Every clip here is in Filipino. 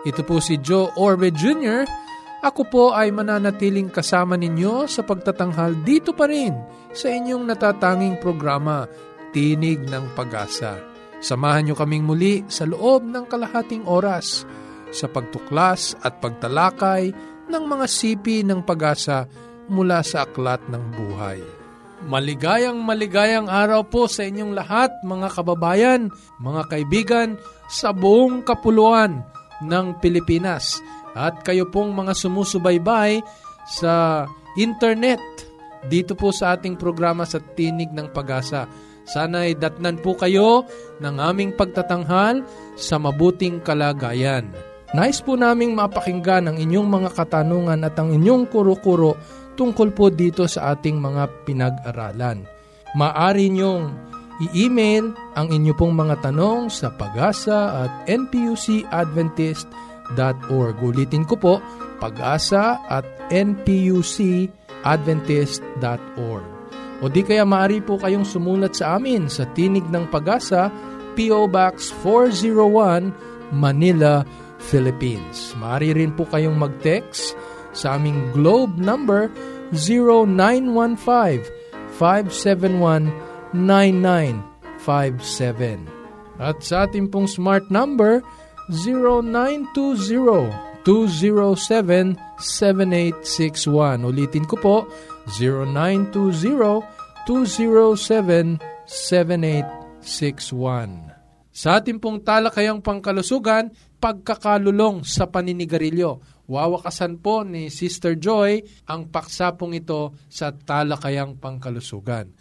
Ito po si Joe Orbe Jr., ako po ay mananatiling kasama ninyo sa pagtatanghal dito pa rin sa inyong natatanging programa, Tinig ng Pag-asa. Samahan nyo kaming muli sa loob ng kalahating oras sa pagtuklas at pagtalakay ng mga sipi ng pag-asa mula sa aklat ng buhay. Maligayang maligayang araw po sa inyong lahat mga kababayan, mga kaibigan sa buong kapuluan ng Pilipinas at kayo pong mga sumusubaybay sa internet dito po sa ating programa sa Tinig ng Pag-asa. Sana'y datnan po kayo ng aming pagtatanghal sa mabuting kalagayan. Nais po naming mapakinggan ang inyong mga katanungan at ang inyong kuro-kuro tungkol po dito sa ating mga pinag-aralan. Maari niyong i-email ang inyo pong mga tanong sa pag-asa at npucadventist.com npusadventist.org. Ulitin ko po, pag-asa at npucadventist.org. O di kaya maaari po kayong sumulat sa amin sa Tinig ng Pag-asa, P.O. Box 401, Manila, Philippines. Maaari rin po kayong mag-text sa aming globe number 0915-571-9957. At sa ating pong smart number 0917 0920-207-7861. Ulitin ko po, 0920-207-7861. Sa ating pong talakayang pangkalusugan, pagkakalulong sa paninigarilyo. Wawakasan po ni Sister Joy ang paksapong ito sa talakayang pangkalusugan.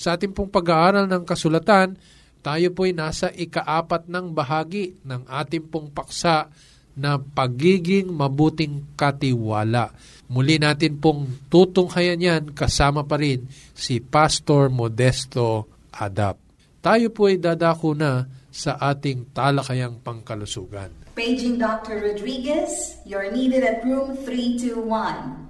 Sa ating pong pag-aaral ng kasulatan, tayo po'y nasa ikaapat ng bahagi ng ating pong paksa na pagiging mabuting katiwala. Muli natin pong tutunghayan yan kasama pa rin si Pastor Modesto Adap. Tayo po ay dadako na sa ating talakayang pangkalusugan. Paging Dr. Rodriguez, you're needed at room 321.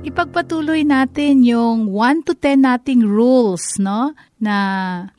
Ipagpatuloy natin yung 1 to 10 nating rules, no? Na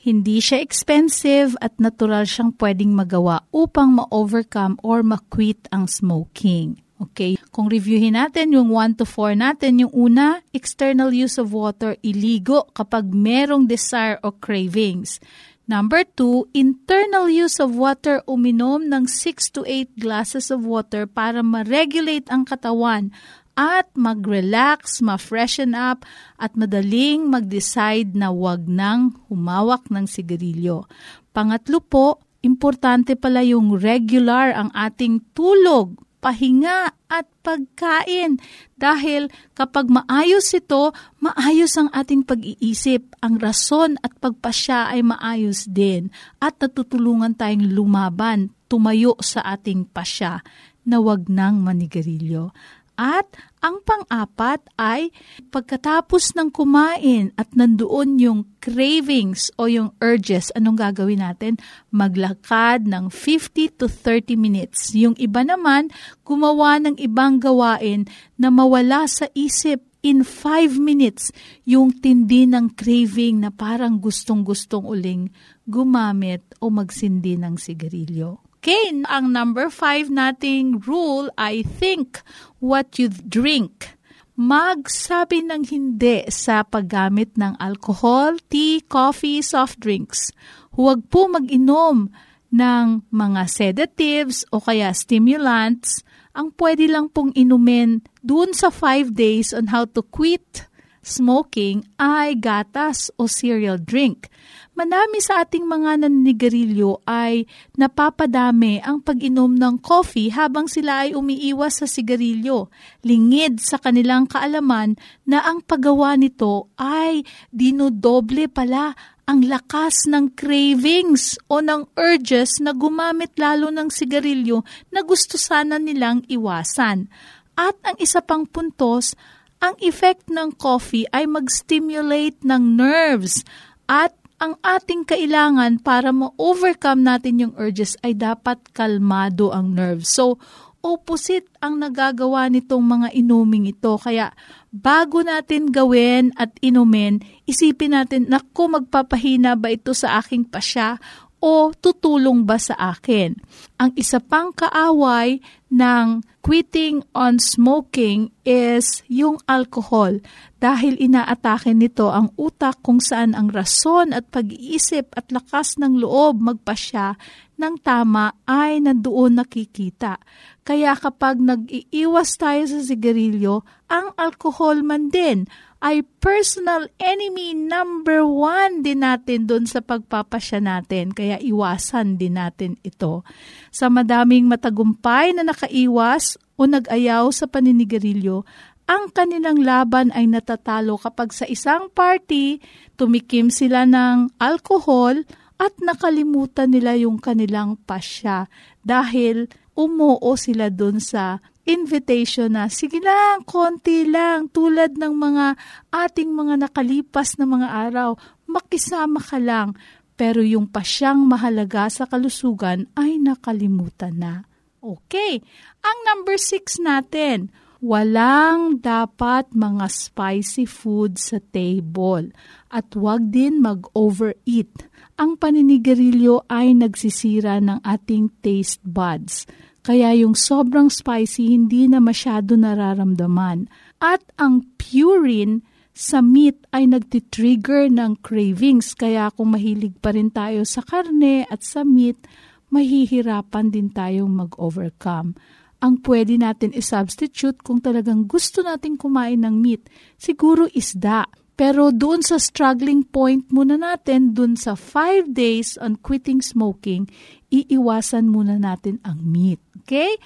hindi siya expensive at natural siyang pwedeng magawa upang ma-overcome or ma-quit ang smoking. Okay? Kung reviewin natin yung 1 to 4 natin, yung una, external use of water, iligo kapag merong desire o cravings. Number 2, internal use of water, uminom ng 6 to 8 glasses of water para ma-regulate ang katawan at mag-relax, ma-freshen up, at madaling mag-decide na wag nang humawak ng sigarilyo. Pangatlo po, importante pala yung regular ang ating tulog pahinga at pagkain. Dahil kapag maayos ito, maayos ang ating pag-iisip. Ang rason at pagpasya ay maayos din. At natutulungan tayong lumaban, tumayo sa ating pasya na wag nang manigarilyo. At ang pang-apat ay pagkatapos ng kumain at nandoon yung cravings o yung urges, anong gagawin natin? Maglakad ng 50 to 30 minutes. Yung iba naman, gumawa ng ibang gawain na mawala sa isip in 5 minutes yung tindi ng craving na parang gustong-gustong uling gumamit o magsindi ng sigarilyo. Okay, ang number five nating rule, I think what you drink. Magsabi ng hindi sa paggamit ng alcohol, tea, coffee, soft drinks. Huwag po mag-inom ng mga sedatives o kaya stimulants. Ang pwede lang pong inumin dun sa five days on how to quit smoking ay gatas o cereal drink. Manami sa ating mga naninigarilyo ay napapadami ang pag-inom ng coffee habang sila ay umiiwas sa sigarilyo. Lingid sa kanilang kaalaman na ang paggawa nito ay dinodoble pala ang lakas ng cravings o ng urges na gumamit lalo ng sigarilyo na gusto sana nilang iwasan. At ang isa pang puntos, ang effect ng coffee ay mag-stimulate ng nerves at ang ating kailangan para ma-overcome natin yung urges ay dapat kalmado ang nerves. So, opposite ang nagagawa nitong mga inuming ito. Kaya bago natin gawin at inumin, isipin natin, naku, magpapahina ba ito sa aking pasya o tutulong ba sa akin? Ang isa pang kaaway ng quitting on smoking is yung alcohol dahil inaatake nito ang utak kung saan ang rason at pag-iisip at lakas ng loob magpasya ng tama ay nandoon nakikita. Kaya kapag nag-iiwas tayo sa sigarilyo, ang alcohol man din ay personal enemy number one din natin doon sa pagpapasya natin. Kaya iwasan din natin ito. Sa madaming matagumpay na nakaiwas o nag-ayaw sa paninigarilyo, ang kanilang laban ay natatalo kapag sa isang party, tumikim sila ng alcohol at nakalimutan nila yung kanilang pasya dahil umuo sila doon sa invitation na, sige lang, konti lang, tulad ng mga ating mga nakalipas na mga araw, makisama ka lang. Pero yung pasyang mahalaga sa kalusugan ay nakalimutan na. Okay, ang number six natin, walang dapat mga spicy food sa table at wag din mag-overeat. Ang paninigarilyo ay nagsisira ng ating taste buds kaya yung sobrang spicy hindi na masyado nararamdaman. At ang purine sa meat ay nagtitrigger ng cravings. Kaya kung mahilig pa rin tayo sa karne at sa meat, mahihirapan din tayong mag-overcome. Ang pwede natin i-substitute kung talagang gusto nating kumain ng meat, siguro isda. Pero doon sa struggling point muna natin, doon sa 5 days on quitting smoking, iiwasan muna natin ang meat. Okay?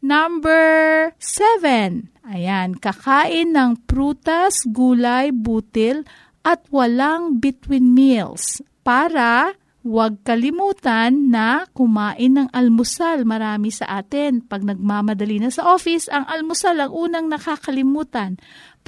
Number seven. Ayan, kakain ng prutas, gulay, butil, at walang between meals para Huwag kalimutan na kumain ng almusal. Marami sa atin, pag nagmamadali na sa office, ang almusal ang unang nakakalimutan.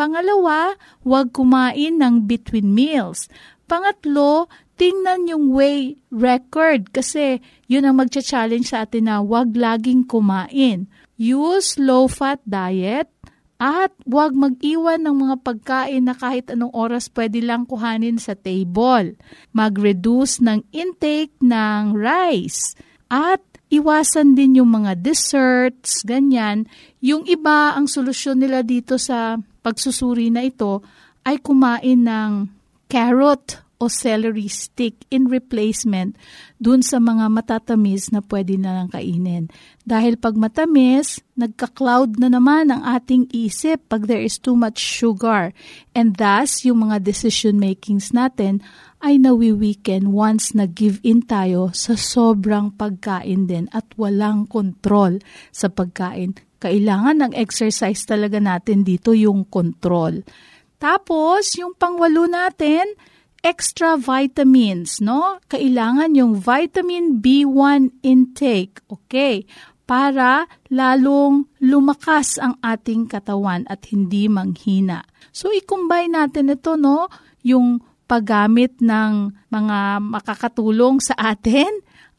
Pangalawa, huwag kumain ng between meals. Pangatlo, tingnan yung way record kasi yun ang magcha-challenge sa atin na wag laging kumain. Use low-fat diet at wag mag-iwan ng mga pagkain na kahit anong oras pwede lang kuhanin sa table. Mag-reduce ng intake ng rice at iwasan din yung mga desserts, ganyan. Yung iba, ang solusyon nila dito sa pagsusuri na ito ay kumain ng carrot o celery stick in replacement dun sa mga matatamis na pwede na lang kainin. Dahil pag matamis, nagka-cloud na naman ang ating isip pag there is too much sugar. And thus, yung mga decision makings natin ay nawi-weaken once nag-give in tayo sa sobrang pagkain din at walang control sa pagkain. Kailangan ng exercise talaga natin dito yung control. Tapos, yung pangwalo natin, extra vitamins, no? Kailangan yung vitamin B1 intake, okay? Para lalong lumakas ang ating katawan at hindi manghina. So, i-combine natin ito, no? Yung paggamit ng mga makakatulong sa atin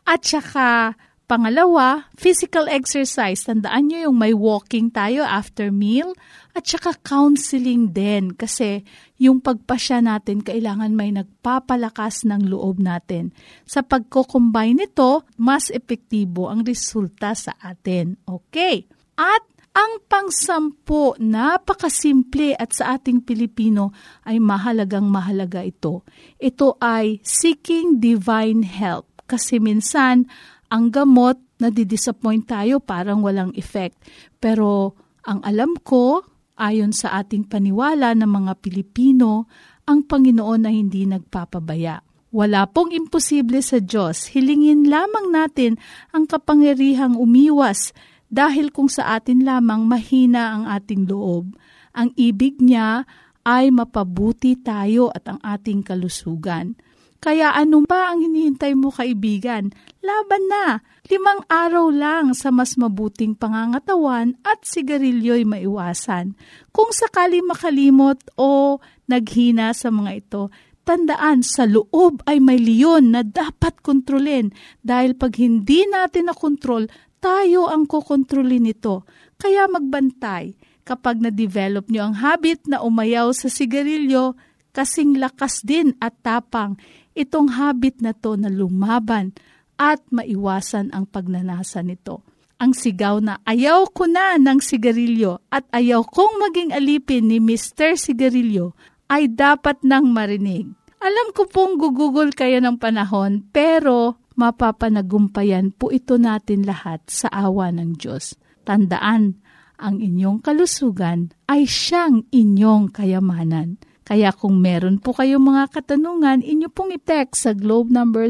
at saka Pangalawa, physical exercise. Tandaan nyo yung may walking tayo after meal at saka counseling din kasi yung pagpasya natin kailangan may nagpapalakas ng loob natin. Sa pagko-combine nito, mas epektibo ang resulta sa atin. Okay. At ang pangsampo, napakasimple at sa ating Pilipino ay mahalagang mahalaga ito. Ito ay seeking divine help. Kasi minsan, ang gamot, na di-disappoint tayo, parang walang effect. Pero ang alam ko, Ayon sa ating paniwala ng mga Pilipino, ang Panginoon ay hindi nagpapabaya. Wala pong imposible sa Diyos. Hilingin lamang natin ang kapangyarihang umiwas dahil kung sa atin lamang mahina ang ating loob. Ang ibig niya ay mapabuti tayo at ang ating kalusugan. Kaya ano pa ang hinihintay mo kaibigan? Laban na! Limang araw lang sa mas mabuting pangangatawan at sigarilyo'y maiwasan. Kung sakali makalimot o naghina sa mga ito, tandaan sa loob ay may leon na dapat kontrolin dahil pag hindi natin nakontrol, tayo ang kokontrolin nito. Kaya magbantay. Kapag na-develop nyo ang habit na umayaw sa sigarilyo, kasing lakas din at tapang itong habit na to na lumaban at maiwasan ang pagnanasa nito. Ang sigaw na ayaw ko na ng sigarilyo at ayaw kong maging alipin ni Mr. Sigarilyo ay dapat nang marinig. Alam ko pong gugugol kayo ng panahon pero mapapanagumpayan po ito natin lahat sa awa ng Diyos. Tandaan, ang inyong kalusugan ay siyang inyong kayamanan. Kaya kung meron po kayong mga katanungan, inyo pong i-text sa globe number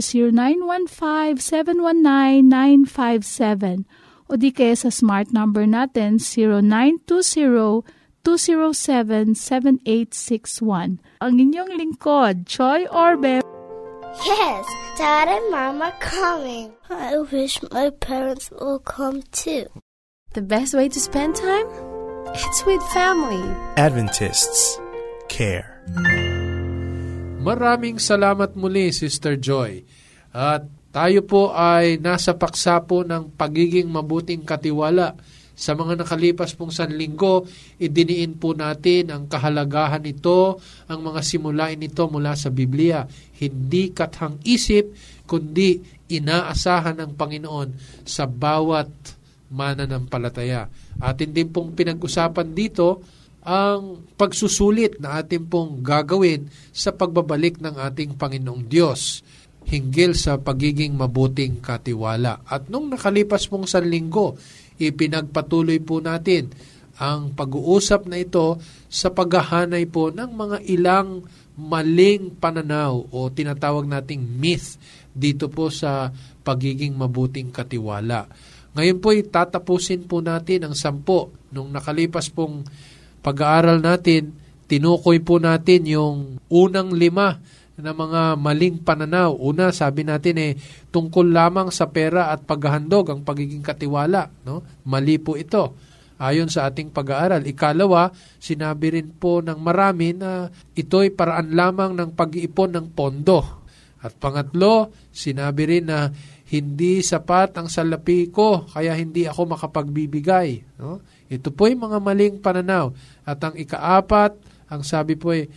0915-719-957 o di kaya sa smart number natin 0920-207-7861. Ang inyong lingkod, Choi Orbe. Yes, Dad and Mom are coming. I wish my parents will come too. The best way to spend time? It's with family. Adventists care. Maraming salamat muli, Sister Joy. At tayo po ay nasa paksa po ng pagiging mabuting katiwala. Sa mga nakalipas pong sanlinggo, idiniin po natin ang kahalagahan nito, ang mga simulain nito mula sa Biblia. Hindi kathang isip, kundi inaasahan ng Panginoon sa bawat mananampalataya. Atin din pong pinag-usapan dito ang pagsusulit na atin pong gagawin sa pagbabalik ng ating Panginoong Diyos hinggil sa pagiging mabuting katiwala. At nung nakalipas pong sanlinggo, ipinagpatuloy po natin ang pag-uusap na ito sa paghahanay po ng mga ilang maling pananaw o tinatawag nating myth dito po sa pagiging mabuting katiwala. Ngayon po tatapusin po natin ang sampo. Nung nakalipas pong pag-aaral natin, tinukoy po natin yung unang lima na mga maling pananaw. Una, sabi natin eh, tungkol lamang sa pera at paghahandog ang pagiging katiwala. No? Mali po ito. Ayon sa ating pag-aaral. Ikalawa, sinabi rin po ng marami na ito'y paraan lamang ng pag-iipon ng pondo. At pangatlo, sinabi rin na hindi sapat ang salapi ko, kaya hindi ako makapagbibigay. No? Ito po'y mga maling pananaw. At ang ikaapat, ang sabi po ay,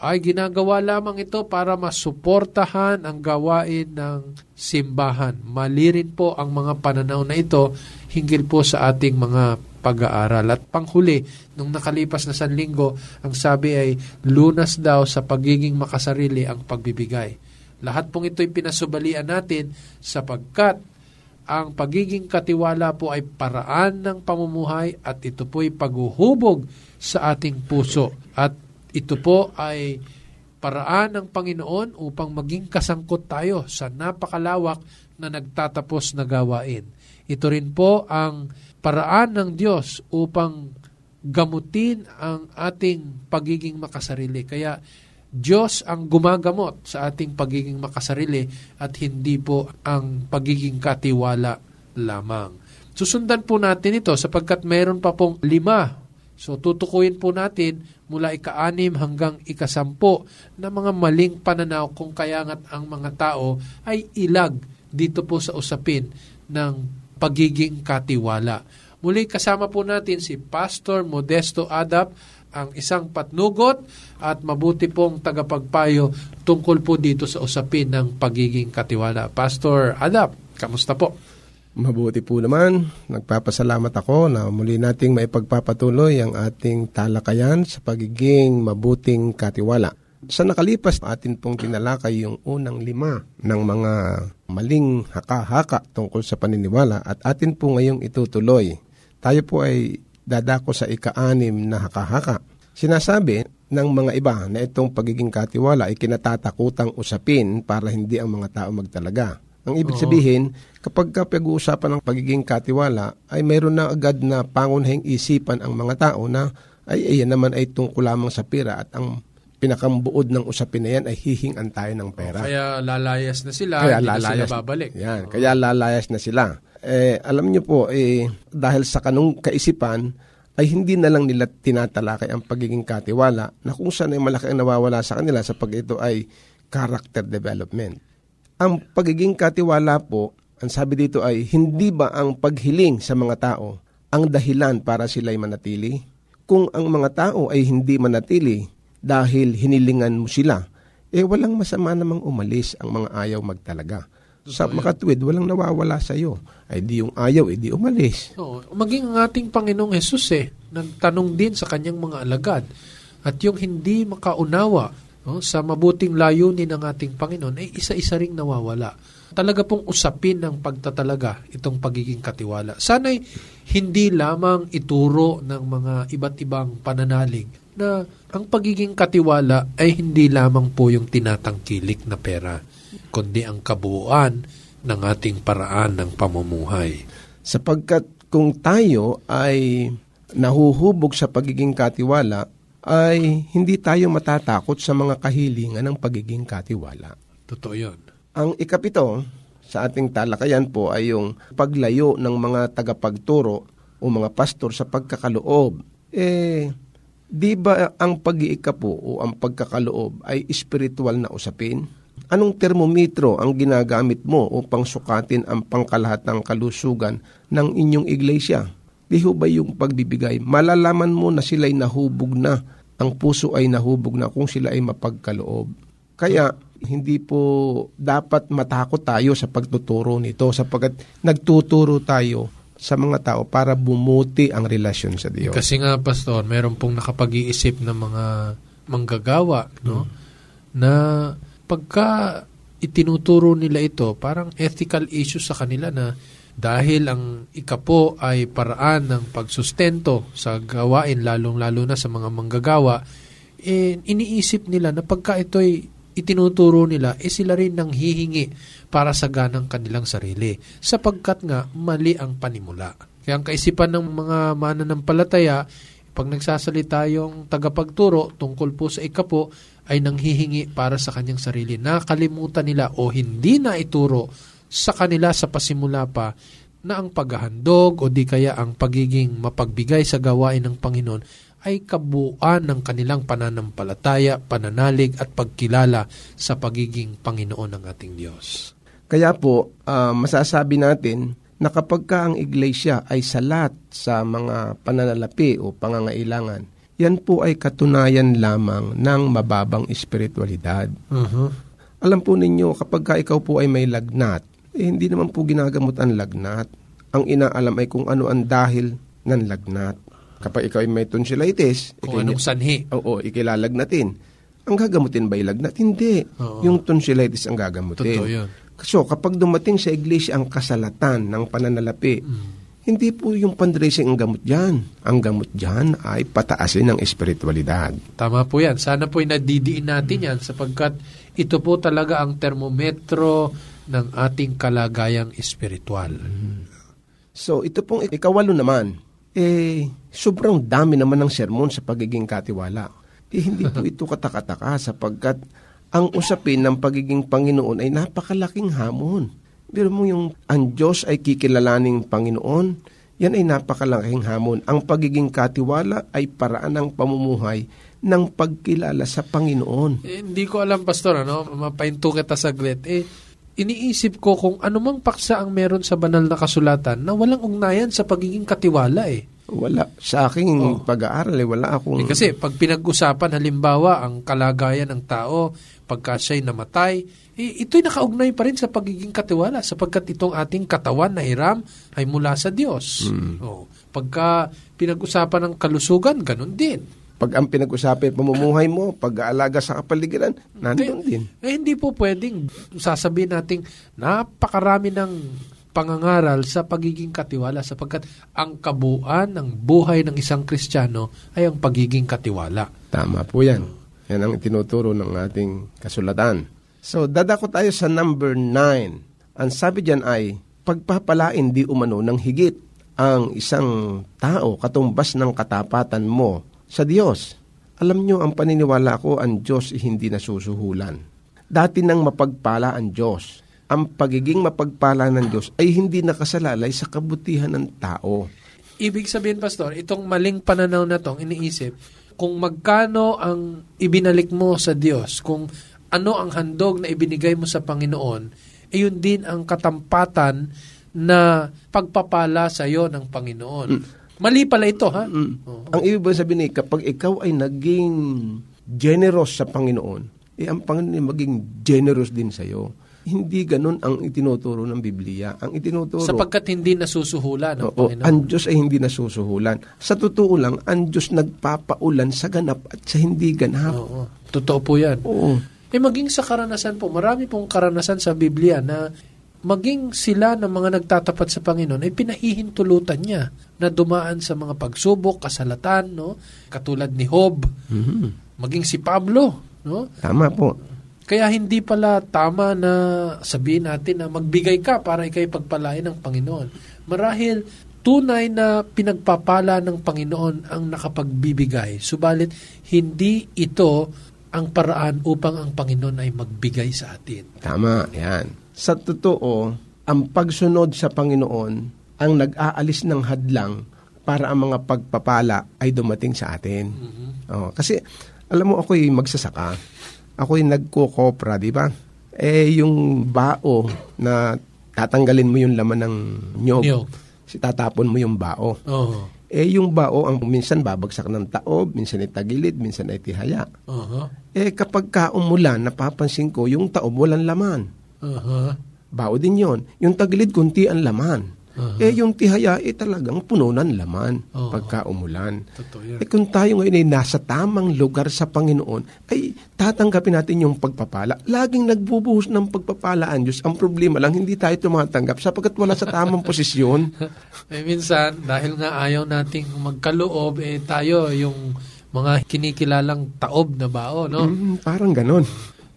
ay ginagawa lamang ito para masuportahan ang gawain ng simbahan. Mali rin po ang mga pananaw na ito hinggil po sa ating mga pag-aaral. At panghuli, nung nakalipas na sanlinggo, ang sabi ay lunas daw sa pagiging makasarili ang pagbibigay. Lahat pong ito'y pinasubalian natin sapagkat ang pagiging katiwala po ay paraan ng pamumuhay at ito po'y paghuhubog sa ating puso. At ito po ay paraan ng Panginoon upang maging kasangkot tayo sa napakalawak na nagtatapos na gawain. Ito rin po ang paraan ng Diyos upang gamutin ang ating pagiging makasarili. Kaya Diyos ang gumagamot sa ating pagiging makasarili at hindi po ang pagiging katiwala lamang. Susundan po natin ito sapagkat mayroon pa pong lima. So tutukuyin po natin mula ika-anim hanggang ikasampo na mga maling pananaw kung kaya nga't ang mga tao ay ilag dito po sa usapin ng pagiging katiwala. Muli kasama po natin si Pastor Modesto Adap, ang isang patnugot at mabuti pong tagapagpayo tungkol po dito sa usapin ng pagiging katiwala. Pastor Adap, kamusta po? Mabuti po naman. Nagpapasalamat ako na muli nating maipagpapatuloy ang ating talakayan sa pagiging mabuting katiwala. Sa nakalipas, atin pong tinalakay yung unang lima ng mga maling haka-haka tungkol sa paniniwala at atin po ngayong itutuloy. Tayo po ay dadako sa ika-anim na haka-haka. Sinasabi ng mga iba na itong pagiging katiwala ay kinatatakutang usapin para hindi ang mga tao magtalaga. Ang ibig sabihin, kapag ka pag-uusapan ng pagiging katiwala, ay mayroon na agad na pangunahing isipan ang mga tao na ay ayan naman ay tungkol lamang sa pira at ang pinakambuod ng usapin na yan ay hihingan tayo ng pera. Kaya lalayas na sila, Kaya hindi na lalayas, sila babalik. Yan, kaya lalayas na sila. Eh, alam niyo po, eh, dahil sa kanong kaisipan, ay hindi na lang nila tinatalakay ang pagiging katiwala na kung saan ay malaki ang nawawala sa kanila sa pag ito ay character development. Ang pagiging katiwala po, ang sabi dito ay hindi ba ang paghiling sa mga tao ang dahilan para sila'y manatili? Kung ang mga tao ay hindi manatili dahil hinilingan mo sila, eh walang masama namang umalis ang mga ayaw magtalaga. Sa makatwid, walang nawawala sa iyo. Ay di yung ayaw, eh di umalis. Oo. maging ang ating Panginoong Jesus eh, nagtanong din sa kanyang mga alagad. At yung hindi makaunawa no, sa mabuting layunin ng ating Panginoon, ay isa-isa ring nawawala. Talaga pong usapin ng pagtatalaga itong pagiging katiwala. Sana'y hindi lamang ituro ng mga iba't ibang pananalig na ang pagiging katiwala ay hindi lamang po yung tinatangkilik na pera, kundi ang kabuuan ng ating paraan ng pamumuhay. Sapagkat kung tayo ay nahuhubog sa pagiging katiwala, ay hindi tayo matatakot sa mga kahilingan ng pagiging katiwala. Totoo yun. Ang ikapito sa ating talakayan po ay yung paglayo ng mga tagapagturo o mga pastor sa pagkakaloob. Eh, di ba ang pag-iika po o ang pagkakaloob ay spiritual na usapin? Anong termometro ang ginagamit mo upang sukatin ang pangkalahatang kalusugan ng inyong iglesia? Di ho ba yung pagbibigay? Malalaman mo na sila'y nahubog na. Ang puso ay nahubog na kung sila ay mapagkaloob. Kaya, hindi po dapat matakot tayo sa pagtuturo nito sapagkat nagtuturo tayo sa mga tao para bumuti ang relasyon sa Diyos. Kasi nga, Pastor, meron pong nakapag-iisip ng mga manggagawa, no? Na pagka itinuturo nila ito, parang ethical issue sa kanila na dahil ang ikapo ay paraan ng pagsustento sa gawain, lalong-lalo na sa mga manggagawa, eh, iniisip nila na pagka ito'y itinuturo nila, eh sila rin nang hihingi para sa ganang kanilang sarili. Sapagkat nga, mali ang panimula. Kaya ang kaisipan ng mga mananampalataya, pag nagsasalita yung tagapagturo tungkol po sa ikapo, ay nanghihingi para sa kanyang sarili. Nakalimutan nila o hindi na ituro sa kanila sa pasimula pa na ang paghahandog o di kaya ang pagiging mapagbigay sa gawain ng Panginoon ay kabuuan ng kanilang pananampalataya, pananalig at pagkilala sa pagiging Panginoon ng ating Diyos. Kaya po, ah, masasabi natin na kapag ka ang iglesia ay salat sa mga pananalapi o pangangailangan, yan po ay katunayan lamang ng mababang espiritualidad. Uh-huh. Alam po ninyo, kapag ka ikaw po ay may lagnat, eh, hindi naman po ginagamot ang lagnat. Ang inaalam ay kung ano ang dahil ng lagnat. Kapag ikaw ay may tonsillitis, Kung anong sanhi. Oo, ikilalagnatin. Ang gagamutin ba yung lagnat? Hindi. Oo. Yung tonsillitis ang gagamutin. Totoo yun. So, kapag dumating sa iglesia ang kasalatan ng pananalapi, Mm. hindi po yung fundraising ang gamot dyan. Ang gamot dyan ay pataasin ng espiritualidad. Tama po yan. Sana po nadidiin natin yan sapagkat ito po talaga ang termometro ng ating kalagayang espiritual. So, ito pong ikawalo naman, eh, sobrang dami naman ng sermon sa pagiging katiwala. Eh, hindi po ito katakataka sapagkat ang usapin ng pagiging Panginoon ay napakalaking hamon. Pero mo yung ang Diyos ay kikilalaning Panginoon, yan ay napakalaking hamon. Ang pagiging katiwala ay paraan ng pamumuhay ng pagkilala sa Panginoon. Eh, hindi ko alam, Pastor, ano? Mapahinto kita saglit. Eh, iniisip ko kung anumang paksa ang meron sa banal na kasulatan na walang ugnayan sa pagiging katiwala eh. Wala. Sa aking pag-aaral, eh, wala akong... Eh, kasi pag pinag-usapan halimbawa ang kalagayan ng tao pagka siya'y namatay, eh, ito'y nakaugnay pa rin sa pagiging katiwala sapagkat itong ating katawan na hiram ay mula sa Diyos. Oh, pagka pinag-usapan ng kalusugan, ganun din. Pag ang pinag-usapan pamumuhay mo, pag-aalaga sa kapaligiran, nandun din. Eh, hindi po pwedeng sasabihin nating napakarami ng pangangaral sa pagiging katiwala sapagkat ang kabuuan ng buhay ng isang Kristiyano ay ang pagiging katiwala. Tama po yan. Yan ang tinuturo ng ating kasulatan. So, dadako tayo sa number 9. Ang sabi diyan ay, pagpapalain di umano ng higit ang isang tao katumbas ng katapatan mo sa Diyos. Alam nyo, ang paniniwala ko, ang Diyos hindi nasusuhulan. Dati nang mapagpala ang Diyos. Ang pagiging mapagpala ng Diyos ay hindi nakasalalay sa kabutihan ng tao. Ibig sabihin, Pastor, itong maling pananaw na tong iniisip, kung magkano ang ibinalik mo sa Diyos, kung ano ang handog na ibinigay mo sa Panginoon, eh yun din ang katampatan na pagpapala sa iyo ng Panginoon. Mali pala ito, ha? Oo. Ang ibig ba sabihin kapag ikaw ay naging generous sa Panginoon, eh ang Panginoon ay maging generous din sa iyo. Hindi ganun ang itinuturo ng Biblia. Ang itinuturo... Sapagkat hindi nasusuhulan ng Oo, Panginoon. ang Diyos ay hindi nasusuhulan. Sa totoo lang, ang Diyos nagpapaulan sa ganap at sa hindi ganap. Oo. Totoo po yan. Oo. Eh maging sa karanasan po, marami pong karanasan sa Biblia na maging sila ng mga nagtatapat sa Panginoon ay pinahihintulutan niya na dumaan sa mga pagsubok, kasalatan, no? Katulad ni Job, maging si Pablo, no? Tama po. Kaya hindi pala tama na sabihin natin na magbigay ka para ikay pagpalain ng Panginoon. Marahil tunay na pinagpapala ng Panginoon ang nakapagbibigay. Subalit hindi ito ang paraan upang ang Panginoon ay magbigay sa atin. Tama, yan. Sa totoo, ang pagsunod sa Panginoon ang nag-aalis ng hadlang para ang mga pagpapala ay dumating sa atin. Oo, kasi, alam mo, ako'y magsasaka. Ako'y nagkukopra, di ba? Eh, yung bao na tatanggalin mo yung laman ng nyog. Niyog. Si tatapon mo yung bao. Oo. Eh, yung bao, ang minsan babagsak ng taob, minsan ay tagilid, minsan ay tihaya. Aha. Eh, kapag ka umulan, napapansin ko, yung taob walang laman. Aha. Bao din yon. Yung tagilid, kunti ang laman. Eh, yung tihaya, eh talagang puno ng laman Oo. pagka umulan. Totoo yan. Eh, kung tayo ngayon ay nasa tamang lugar sa Panginoon, ay tatanggapin natin yung pagpapala. Laging nagbubuhos ng pagpapala ang Diyos. Ang problema lang, hindi tayo tumatanggap sapagkat wala sa tamang posisyon. Eh minsan, dahil nga ayaw nating magkaloob, eh tayo yung mga kinikilalang taob na bao, no? Mm, parang ganon.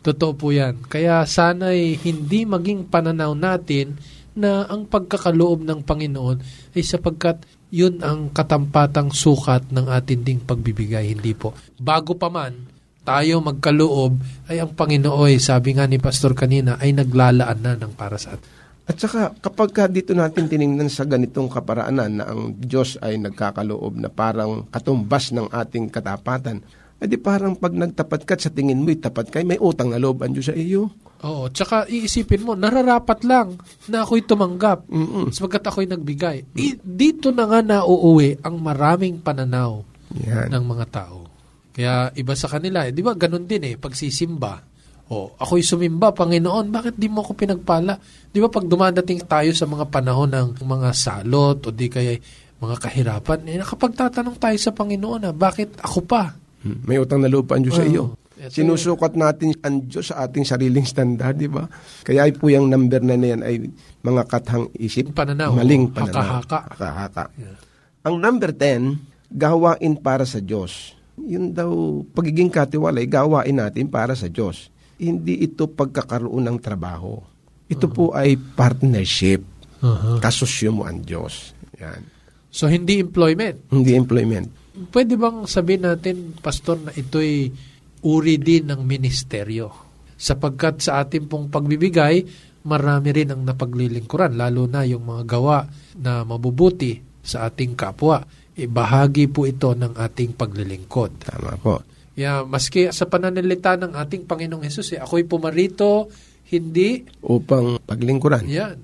Totoo po yan. Kaya sana'y hindi maging pananaw natin na ang pagkakaloob ng Panginoon ay sapagkat yun ang katampatang sukat ng atin ding pagbibigay. Hindi po. Bago pa man tayo magkaloob, ay ang Panginoon, sabi nga ni Pastor kanina, ay naglalaan na ng para sa atin. At saka, kapag ka dito natin tiningnan sa ganitong kaparaanan na ang Diyos ay nagkakaloob na parang katumbas ng ating katapatan, eh di parang pag nagtapat ka sa tingin mo'y tapat ka, may utang na loob ang Diyos sa iyo. Oo, tsaka iisipin mo, nararapat lang na ako'y tumanggap Mm-mm. sapagkat ako'y nagbigay. I- dito na nga nauuwi ang maraming pananaw Yan. ng mga tao. Kaya iba sa kanila, eh, di ba ganun din eh, pagsisimba. O, ako'y sumimba, Panginoon, bakit di mo ako pinagpala? Di ba pag dumadating tayo sa mga panahon ng mga salot o di kaya mga kahirapan, eh, nakapagtatanong tayo sa Panginoon na, bakit ako pa? Hmm, May utang na loob pa ang Diyos sa iyo. Ito- Sinusukat natin ang Diyos sa ating sariling standard, di ba? Kaya ay po yung number na na yan ay mga kathang isip. Pananaw. Maling pananaw. Haka-haka. Haka-haka. Ang number 10, gawain para sa Diyos. Yun daw, pagiging katiwalay, gawain natin para sa Diyos. Hindi ito pagkakaroon ng trabaho. Ito po ay partnership. Uh-huh. Kasosyo mo ang Diyos. Yan. So, hindi employment. Hindi employment. Pwede bang sabihin natin, Pastor, na ito'y uri din ng ministeryo? Sapagkat sa ating pong pagbibigay, marami rin ang napaglilingkuran, lalo na yung mga gawa na mabubuti sa ating kapwa. E, bahagi po ito ng ating paglilingkod. Tama po. Yeah, maski sa pananalita ng ating Panginoong Hesus, eh, ako'y pumarito, hindi, Upang paglingkuran. yan,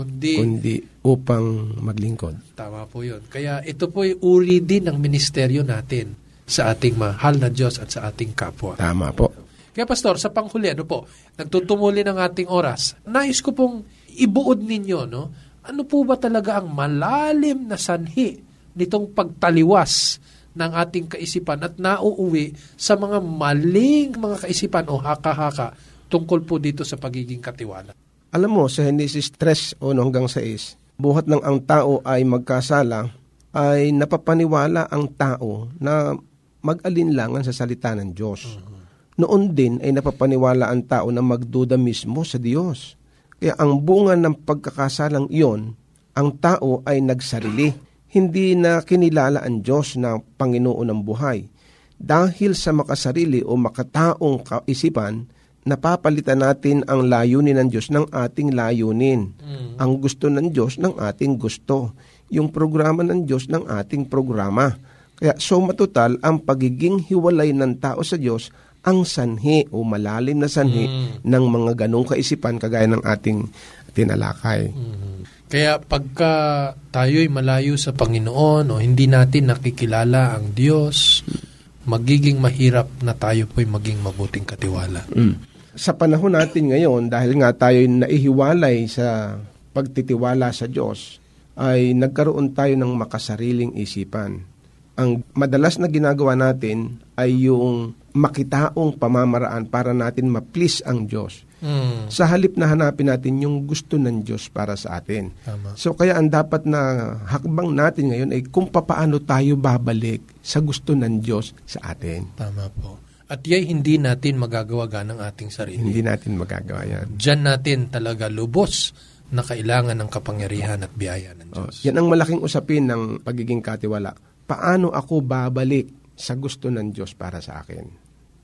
kundi, Kundi upang maglingkod. Tama po yun. Kaya ito po'y uri din ng ministeryo natin sa ating mahal na Diyos at sa ating kapwa. Tama po. Kaya Pastor, sa panghuli, ano po, nagtutumuli ng ating oras, nais ko pong ibuod ninyo, no? Ano po ba talaga ang malalim na sanhi nitong pagtaliwas ng ating kaisipan at nauuwi sa mga maling mga kaisipan o haka-haka tungkol po dito sa pagiging katiwala? Alam mo, sa Genesis 3, 1 hanggang 6, buhat ng ang tao ay magkasala, ay napapaniwala ang tao na mag-alinlangan sa salita ng Diyos. Noon din ay napapaniwala ang tao na magduda mismo sa Diyos. Kaya ang bunga ng pagkakasalang iyon, ang tao ay nagsarili. Hindi na kinilala ang Diyos na Panginoon ng buhay. Dahil sa makasarili o makataong kaisipan, napapalitan natin ang layunin ng Diyos ng ating layunin. Ang gusto ng Diyos ng ating gusto. Yung programa ng Diyos ng ating programa. Kaya so matutal ang pagiging hiwalay ng tao sa Diyos ang sanhi o malalim na sanhi ng mga ganong kaisipan kagaya ng ating tinalakay. Kaya pagka tayo'y malayo sa Panginoon o hindi natin nakikilala ang Diyos, magiging mahirap na tayo po'y maging mabuting katiwala. Sa panahon natin ngayon, dahil nga tayo'y naihiwalay sa pagtitiwala sa Diyos, ay nagkaroon tayo ng makasariling isipan. Ang madalas na ginagawa natin ay yung makitaong pamamaraan para natin ma-please ang Diyos. Mm. Sa halip na hanapin natin yung gusto ng Diyos para sa atin. Tama. So kaya ang dapat na hakbang natin ngayon ay kung papaano tayo babalik sa gusto ng Diyos sa atin. Tama po. At yay hindi natin magagawa ng ating sarili. Hindi natin magagawa yan. Diyan natin talaga lubos na kailangan ng kapangyarihan at biyaya ng Oh, Diyos. yan ang malaking usapin ng pagiging katiwala. Paano ako babalik sa gusto ng Diyos para sa akin?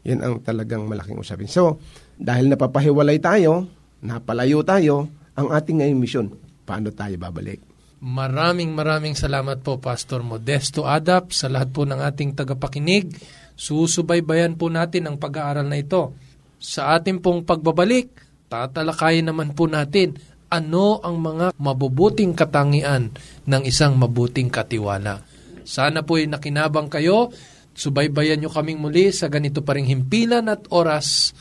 Yan ang talagang malaking usapin. So, dahil napapahiwalay tayo, napalayo tayo, ang ating ngayong misyon, paano tayo babalik? Maraming maraming salamat po Pastor Modesto Adap sa lahat po ng ating tagapakinig. Susubaybayan po natin ang pag-aaral na ito. Sa ating pong pagbabalik, tatalakayin naman po natin ano ang mga mabubuting katangian ng isang mabuting katiwala. Sana po ay nakinabang kayo. Subaybayan nyo kaming muli sa ganito pa ring himpilan at oras.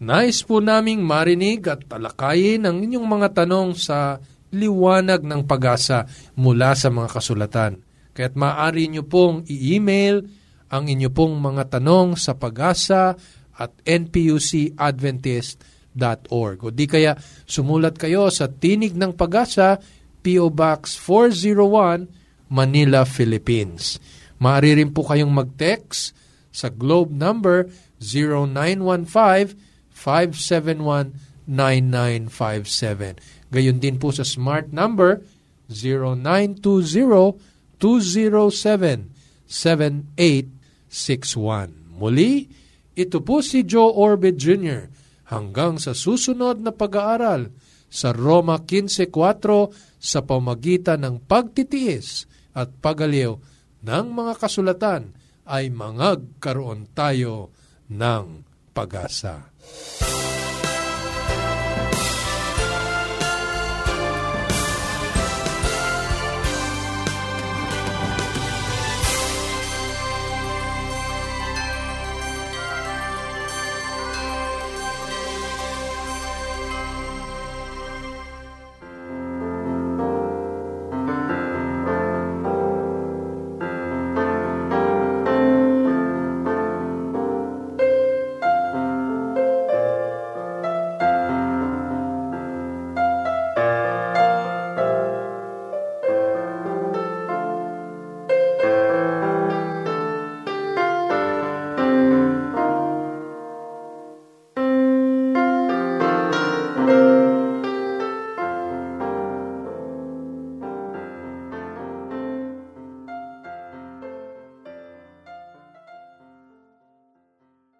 Nais po naming marinig at talakayin ang inyong mga tanong sa liwanag ng pag-asa mula sa mga kasulatan. Kaya't maaari nyo pong i-email ang inyo pong mga tanong sa pag-asa at npucadventist.org. O di kaya sumulat kayo sa Tinig ng Pag-asa, P.O. Box 401, Manila, Philippines. Maaari rin po kayong mag-text sa globe number 0915-571-9957. Gayon din po sa smart number 0920-207-7861. Muli, ito po si Joe Orbit Jr. hanggang sa susunod na pag-aaral sa Roma 15.4 sa pamagitan ng pagtitiis at pagaliw ng mga kasulatan ay mangagkaroon tayo ng pag-asa.